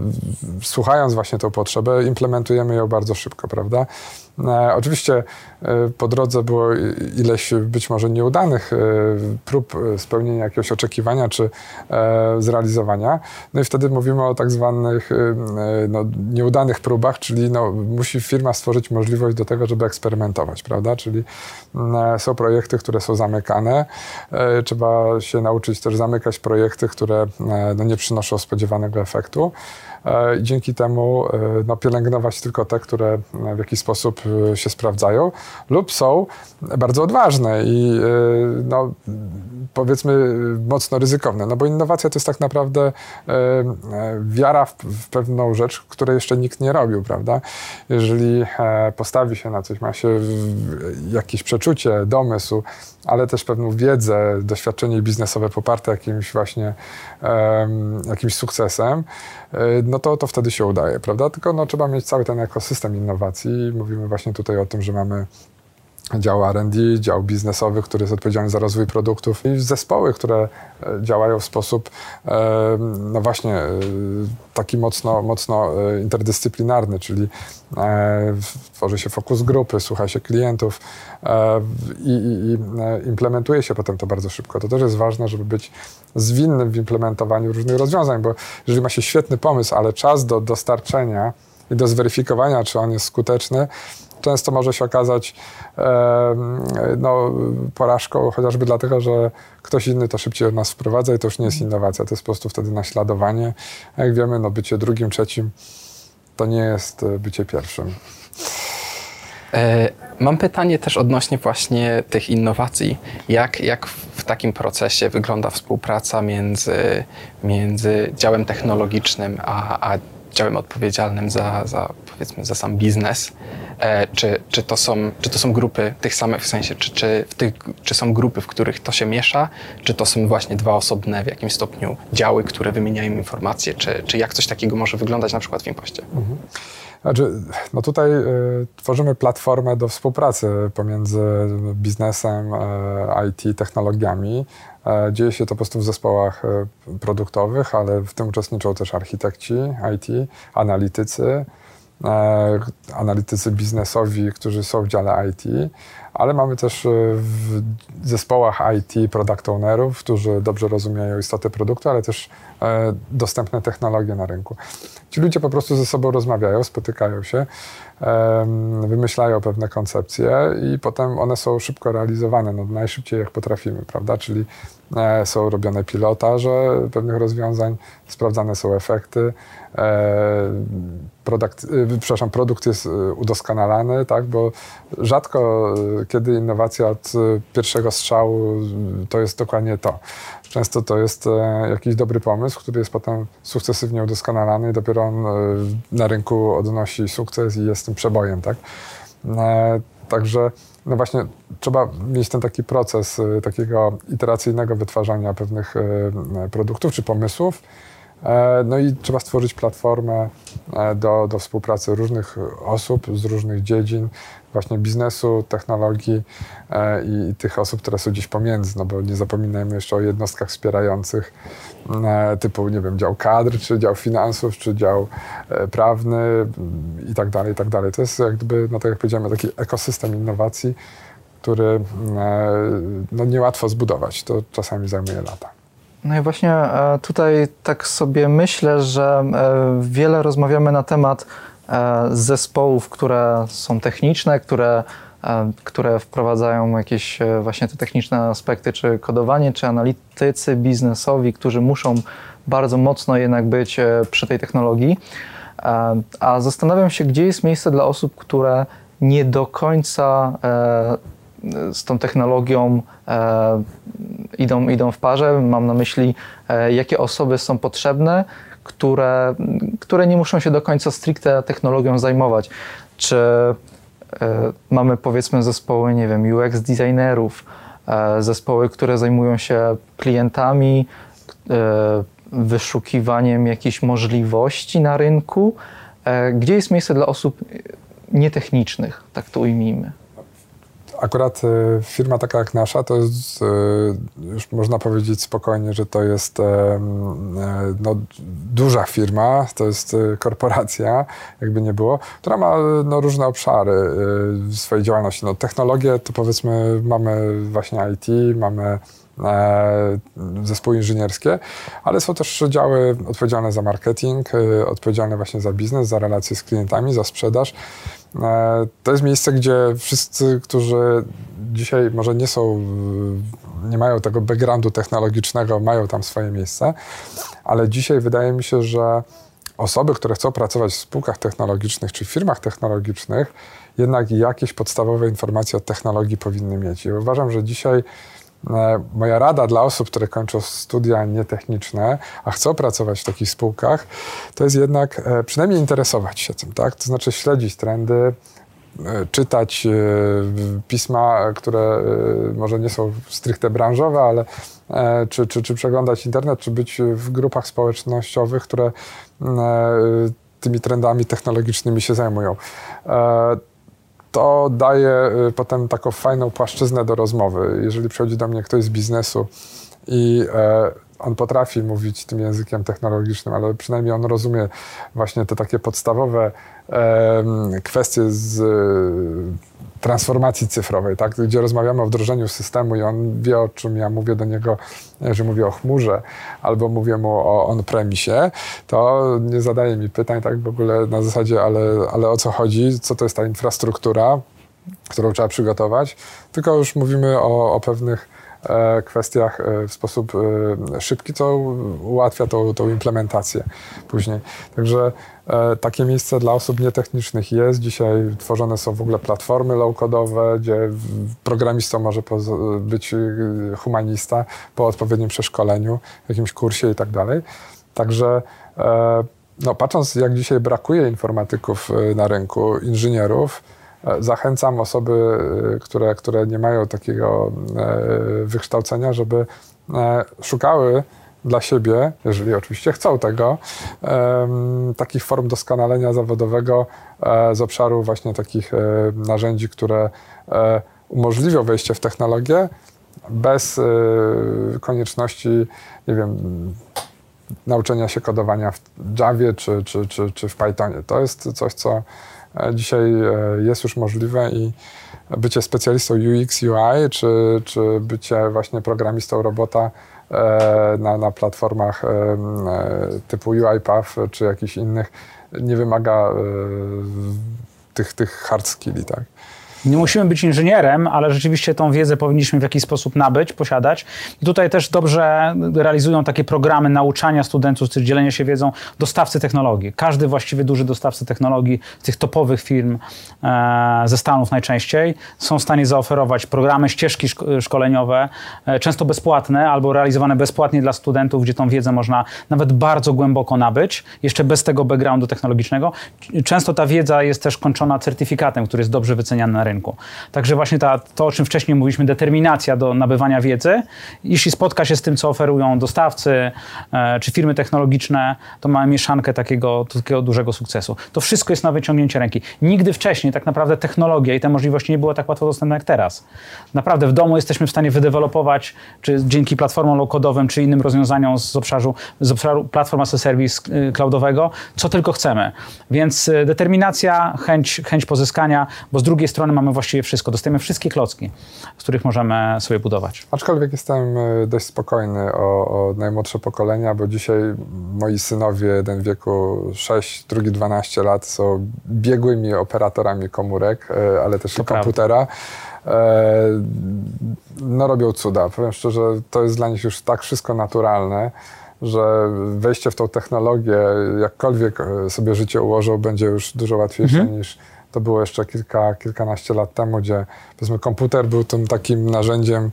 słuchając właśnie tą potrzebę, implementujemy ją bardzo szybko, prawda? E, oczywiście e, po drodze było ileś być może nieudanych prób spełnienia jakiegoś oczekiwania czy zrealizowania. No i wtedy mówimy o tak zwanych no, nieudanych próbach, czyli no, musi firma stworzyć możliwość do tego, żeby eksperymentować, prawda? Czyli mm, są projekty, które są zamykane. Trzeba się nauczyć też zamykać projekty, które e, no, nie przynoszą spodziewanego efektu. E, I dzięki temu e, no, pielęgnować tylko te, które w jakiś sposób się sprawdzają, lub są bardzo odważne i no, powiedzmy mocno ryzykowne. No bo innowacja to jest tak naprawdę wiara w, w pewną rzecz, której jeszcze nikt nie robił, prawda? Jeżeli postawi się na coś, ma się jakieś przeczucie, domysł, ale też pewną wiedzę, doświadczenie biznesowe poparte jakimś właśnie em, jakimś sukcesem, e, no to, to wtedy się udaje, prawda? Tylko no, trzeba mieć cały ten ekosystem innowacji. Mówimy właśnie tutaj o tym, że mamy dział R&D, dział biznesowy, który jest odpowiedzialny za rozwój produktów i zespoły, które e, działają w sposób e, no właśnie e, taki mocno, mocno interdyscyplinarny, czyli tworzy się fokus grupy, słucha się klientów i, i, i implementuje się potem to bardzo szybko. To też jest ważne, żeby być zwinnym w implementowaniu różnych rozwiązań, bo jeżeli ma się świetny pomysł, ale czas do dostarczenia i do zweryfikowania, czy on jest skuteczny, często może się okazać no, porażką, chociażby dlatego, że ktoś inny to szybciej od nas wprowadza i to już nie jest innowacja, to jest po prostu wtedy naśladowanie. Jak wiemy, no, bycie drugim, trzecim to nie jest e, bycie pierwszym. E, Mam pytanie też odnośnie właśnie tych innowacji. Jak, jak w takim procesie wygląda współpraca między, między działem technologicznym a, a działem odpowiedzialnym za, za, powiedzmy, za sam biznes? E, Czy, czy, to są, czy to są grupy tych samych, w sensie, czy, czy, w tych, czy są grupy, w których to się miesza, czy to są właśnie dwa osobne w jakimś stopniu działy, które wymieniają informacje, czy, czy jak coś takiego może wyglądać na przykład w Impoście? Znaczy, no tutaj y, tworzymy platformę do współpracy pomiędzy biznesem, e, IT, technologiami. E, dzieje się to po prostu w zespołach produktowych, ale w tym uczestniczą też architekci IT, analitycy, analitycy biznesowi, którzy są w dziale IT, ale mamy też w zespołach IT product ownerów, którzy dobrze rozumieją istotę produktu, ale też dostępne technologie na rynku. Ci ludzie po prostu ze sobą rozmawiają, spotykają się, wymyślają pewne koncepcje i potem one są szybko realizowane, no najszybciej jak potrafimy, prawda? Czyli e, są robione pilotaże pewnych rozwiązań, sprawdzane są efekty, e, produkt, e, przepraszam, produkt jest udoskonalany, tak? Bo rzadko kiedy innowacja od pierwszego strzału to jest dokładnie to. Często to jest jakiś dobry pomysł, który jest potem sukcesywnie udoskonalany i dopiero on na rynku odnosi sukces i jest tym przebojem, tak? E, także no właśnie trzeba mieć ten taki proces e, takiego iteracyjnego wytwarzania pewnych e, produktów czy pomysłów, no i trzeba stworzyć platformę do, do współpracy różnych osób z różnych dziedzin, właśnie biznesu, technologii e, i tych osób, które są gdzieś pomiędzy, no bo nie zapominajmy jeszcze o jednostkach wspierających e, typu, nie wiem, dział kadr, czy dział finansów, czy dział e, prawny i tak dalej, i tak dalej. To jest jak gdyby, no tak jak powiedziałem, taki ekosystem innowacji, który no, niełatwo zbudować. To czasami zajmuje lata. No i właśnie tutaj tak sobie myślę, że wiele rozmawiamy na temat E, zespołów, które są techniczne, które, e, które wprowadzają jakieś e, właśnie te techniczne aspekty, czy kodowanie, czy analitycy biznesowi, którzy muszą bardzo mocno jednak być przy tej technologii. A zastanawiam się, gdzie jest miejsce dla osób, które nie do końca z tą technologią idą, idą w parze. Mam na myśli, jakie osoby są potrzebne, które, które nie muszą się do końca stricte technologią zajmować. Czy e, mamy powiedzmy zespoły, nie wiem, UX designerów, e, zespoły, które zajmują się klientami, e, wyszukiwaniem jakichś możliwości na rynku. Gdzie jest miejsce dla osób nietechnicznych, tak to ujmijmy? Akurat e, firma taka jak nasza, to jest, e, już można powiedzieć spokojnie, że to jest e, no, duża firma, to jest korporacja, jakby nie było, która ma no, różne obszary swojej działalności. No, technologie to powiedzmy mamy właśnie IT, mamy zespoły inżynierskie, ale są też działy odpowiedzialne za marketing, odpowiedzialne właśnie za biznes, za relacje z klientami, za sprzedaż. E, to jest miejsce, gdzie wszyscy, którzy dzisiaj może nie są, nie mają tego backgroundu technologicznego, mają tam swoje miejsce, ale dzisiaj wydaje mi się, że osoby, które chcą pracować w spółkach technologicznych czy firmach technologicznych, jednak jakieś podstawowe informacje o technologii powinny mieć. I uważam, że dzisiaj E, moja rada dla osób, które kończą studia nietechniczne, a chcą pracować w takich spółkach, to jest jednak e, przynajmniej interesować się tym, tak? To znaczy śledzić trendy, e, czytać pisma, które może nie są stricte branżowe, ale czy, czy, czy przeglądać internet, czy być w grupach społecznościowych, które tymi trendami technologicznymi się zajmują to daje y, potem taką fajną płaszczyznę do rozmowy. Jeżeli przychodzi do mnie ktoś z biznesu i e, on potrafi mówić tym językiem technologicznym, ale przynajmniej on rozumie właśnie te takie podstawowe kwestie z transformacji cyfrowej, tak? gdzie rozmawiamy o wdrożeniu systemu i on wie, o czym ja mówię do niego, że mówię o chmurze albo mówię mu o on-premisie, to nie zadaje mi pytań tak w ogóle na zasadzie, ale, ale o co chodzi, co to jest ta infrastruktura, którą trzeba przygotować, tylko już mówimy o, o pewnych E, kwestiach e, w sposób e, szybki, co ułatwia tą, tą implementację później. Także takie miejsce dla osób nietechnicznych jest. Dzisiaj tworzone są w ogóle platformy low-codowe, gdzie programistą może być humanista po odpowiednim przeszkoleniu, jakimś kursie i tak dalej. Także no, patrząc, jak dzisiaj brakuje informatyków na rynku, inżynierów, E, zachęcam osoby, e, które, które nie mają takiego e, wykształcenia, żeby szukały dla siebie, jeżeli oczywiście chcą tego, takich form doskonalenia zawodowego z obszaru właśnie takich narzędzi, które umożliwią wejście w technologię, bez konieczności, nie wiem, nauczenia się kodowania w Javie czy, czy, czy, czy w Pythonie. To jest coś, co dzisiaj jest już możliwe i bycie specjalistą UX, UI, czy, czy bycie właśnie programistą robota e, na, na platformach e, e, typu UiPath czy jakichś innych nie wymaga tych, tych hard skilli, tak? Nie musimy być inżynierem, ale rzeczywiście tą wiedzę powinniśmy w jakiś sposób nabyć, posiadać. I tutaj też dobrze realizują takie programy nauczania studentów, czy dzielenia się wiedzą dostawcy technologii. Każdy właściwie duży dostawcy technologii tych topowych firm e, ze Stanów najczęściej są w stanie zaoferować programy, ścieżki szkoleniowe, e, często bezpłatne albo realizowane bezpłatnie dla studentów, gdzie tą wiedzę można nawet bardzo głęboko nabyć, jeszcze bez tego backgroundu technologicznego. Często ta wiedza jest też kończona certyfikatem, który jest dobrze wyceniany na rynku rynku. Także właśnie ta, to, o czym wcześniej mówiliśmy, determinacja do nabywania wiedzy, jeśli spotka się z tym, co oferują dostawcy e, czy firmy technologiczne, to mamy mieszankę takiego, takiego dużego sukcesu. To wszystko jest na wyciągnięcie ręki. Nigdy wcześniej tak naprawdę technologia i te możliwości nie były tak łatwo dostępne jak teraz. Naprawdę w domu jesteśmy w stanie wydevelopować, czy dzięki platformom low-codowym, czy innym rozwiązaniom z obszaru, z obszaru platform as a service y, cloudowego, co tylko chcemy. Więc y, determinacja, chęć, chęć pozyskania, bo z drugiej strony mamy mamy właściwie wszystko. Dostajemy wszystkie klocki, z których możemy sobie budować. Aczkolwiek jestem e, dość spokojny o, o najmłodsze pokolenia, bo dzisiaj moi synowie, jeden wieku 6, drugi 12 lat, są biegłymi operatorami komórek, e, ale też to i komputera. E, no robią cuda. Powiem szczerze, to jest dla nich już tak wszystko naturalne, że wejście w tą technologię, jakkolwiek sobie życie ułożą, będzie już dużo łatwiejsze mhm. niż to było jeszcze kilka, kilkanaście lat temu, gdzie powiedzmy komputer był tym takim narzędziem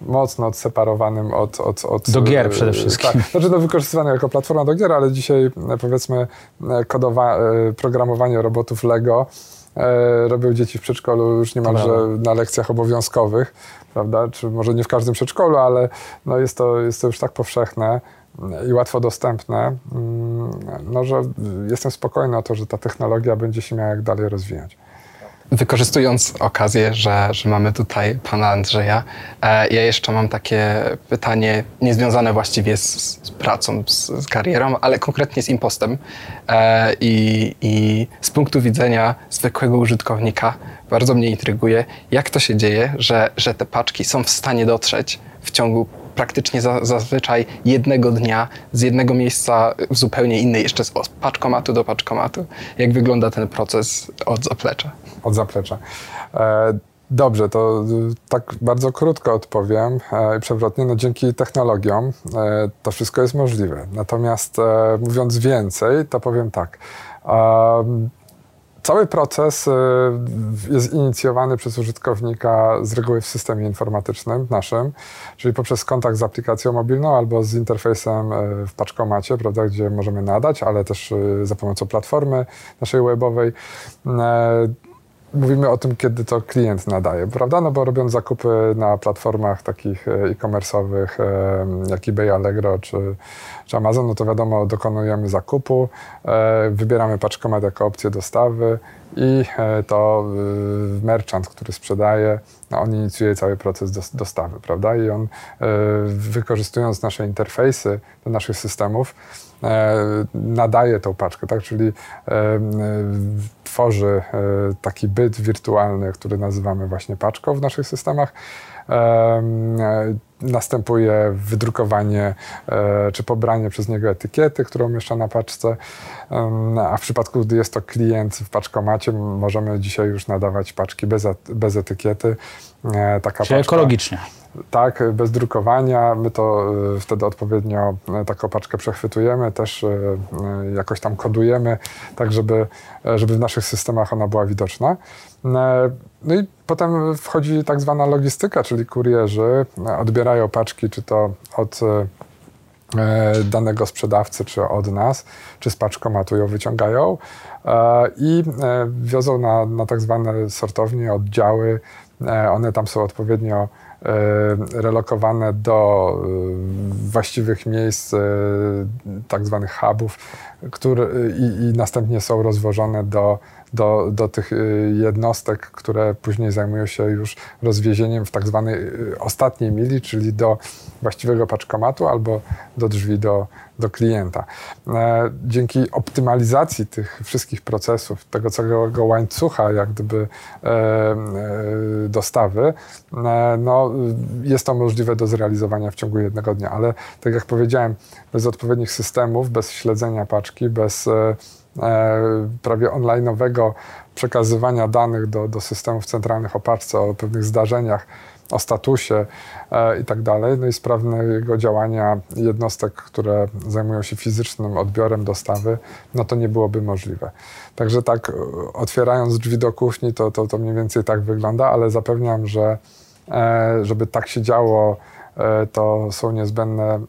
mocno odseparowanym od... od, od do gier przede e, wszystkim. Tak, znaczy do wykorzystywania jako platforma do gier, ale dzisiaj e, powiedzmy e, kodowa, programowanie robotów Lego robią dzieci w przedszkolu już niemalże na lekcjach obowiązkowych, prawda? Czy może nie w każdym przedszkolu, ale no jest, to, jest to już tak powszechne, i łatwo dostępne, mm, no, że jestem spokojny o to, że ta technologia będzie się miała jak dalej rozwijać. Wykorzystując okazję, że, że mamy tutaj pana Andrzeja, e, ja jeszcze mam takie pytanie niezwiązane właściwie z, z pracą, z, z, karierą, ale konkretnie z impostem. E, i, I z punktu widzenia zwykłego użytkownika bardzo mnie intryguje, jak to się dzieje, że, że te paczki są w stanie dotrzeć w ciągu praktycznie za, zazwyczaj jednego dnia z jednego miejsca w zupełnie innej, jeszcze z paczkomatu do paczkomatu. Jak wygląda ten proces od zaplecza? Od zaplecza. E, Dobrze, to tak bardzo krótko odpowiem e, i przewrotnie. No, dzięki technologiom e, to wszystko jest możliwe. Natomiast e, mówiąc więcej, to powiem tak. Cały proces y, jest inicjowany przez użytkownika z reguły w systemie informatycznym naszym, czyli poprzez kontakt z aplikacją mobilną albo z interfejsem y, w paczkomacie, prawda, gdzie możemy nadać, ale też y, za pomocą platformy naszej webowej mówimy o tym, kiedy to klient nadaje, prawda? No bo robiąc zakupy na platformach takich e-commerce'owych jak eBay, Allegro czy, czy Amazon, no to wiadomo, dokonujemy zakupu, e, wybieramy paczkomat jako opcję dostawy i e, to e, merchant, który sprzedaje, no on inicjuje cały proces dostawy, prawda? I on wykorzystując nasze interfejsy do naszych systemów, nadaje tą paczkę, tak? Czyli tworzy taki byt wirtualny, który nazywamy właśnie paczką w naszych systemach następuje wydrukowanie e, czy pobranie przez niego etykiety, którą umieszcza na paczce, a w przypadku, gdy jest to klient w paczkomacie, możemy dzisiaj już nadawać paczki bez, bez etykiety. E, taka Czyli paczka, ekologicznie. Tak, bez drukowania. My to e, wtedy odpowiednio taką paczkę przechwytujemy, też jakoś tam kodujemy, tak żeby, żeby w naszych systemach ona była widoczna. No i potem wchodzi tak zwana logistyka, czyli kurierzy odbierają paczki, czy to od e, danego sprzedawcy, czy od nas, czy z paczkomatu ją wyciągają e, i e, wiozą na, na tak zwane sortownie, oddziały. One tam są odpowiednio relokowane do właściwych miejsc, tak zwanych hubów, które, i, i następnie są rozwożone do do, do tych y, jednostek, które później zajmują się już rozwiezieniem w tak zwanej y, ostatniej mili, czyli do właściwego paczkomatu albo do drzwi do, do klienta. E, dzięki optymalizacji tych wszystkich procesów, tego całego łańcucha jak gdyby e, e, dostawy, no, jest to możliwe do zrealizowania w ciągu jednego dnia, ale tak jak powiedziałem, bez odpowiednich systemów, bez śledzenia paczki, bez prawie online'owego przekazywania danych do, do systemów centralnych o paczce, o pewnych zdarzeniach, o statusie e, i tak dalej, no i sprawnego działania jednostek, które zajmują się fizycznym odbiorem dostawy, no to nie byłoby możliwe. Także tak, otwierając drzwi do kuchni, to, to, to mniej więcej tak wygląda, ale zapewniam, że e, żeby tak się działo, to są niezbędne,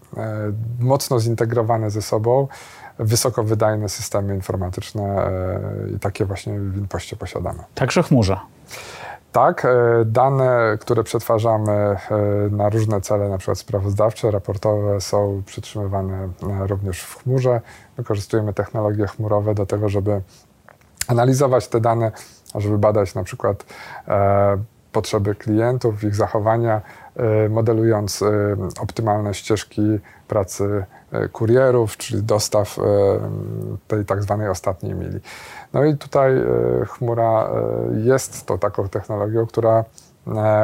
mocno zintegrowane ze sobą wysoko wydajne systemy informatyczne e, i takie właśnie w Inpoście posiadamy. Także chmurze. Tak, e, dane, które przetwarzamy e, na różne cele, na przykład sprawozdawcze, raportowe, są przetrzymywane również w chmurze. Wykorzystujemy technologie chmurowe do tego, żeby analizować te dane, żeby badać na przykład potrzeby klientów, ich zachowania, modelując optymalne ścieżki pracy E, kurierów, czyli dostaw tej tak zwanej ostatniej mili. No i tutaj chmura jest to taką technologią, która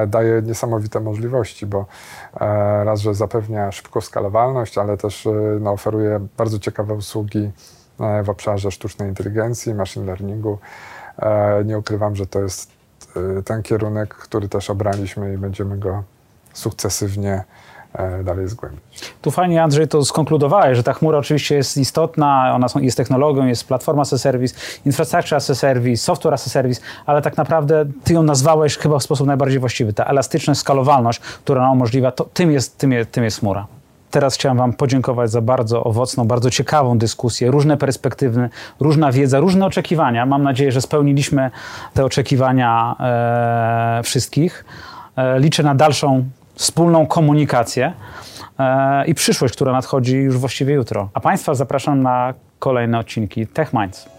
daje niesamowite możliwości, bo raz, że zapewnia szybką skalowalność, ale też no, oferuje bardzo ciekawe usługi w obszarze sztucznej inteligencji, machine learningu. Nie ukrywam, że to jest ten kierunek, który też obraliśmy i będziemy go sukcesywnie E, dalej zgłębić. Tu fajnie, Andrzej, to skonkludowałeś, że ta chmura oczywiście jest istotna, ona jest technologią, jest platforma as a service, infrastructure as a service, software as a service, ale tak naprawdę ty ją nazwałeś chyba w sposób najbardziej właściwy. Ta elastyczność, skalowalność, która nam umożliwia, to tym jest, tym jest, tym jest chmura. Teraz chciałem Wam podziękować za bardzo owocną, bardzo ciekawą dyskusję, różne perspektywy, różna wiedza, różne oczekiwania. Mam nadzieję, że spełniliśmy te oczekiwania e, wszystkich. E, liczę na dalszą wspólną komunikację e, i przyszłość, która nadchodzi już właściwie jutro. A Państwa zapraszam na kolejne odcinki Tech Minds.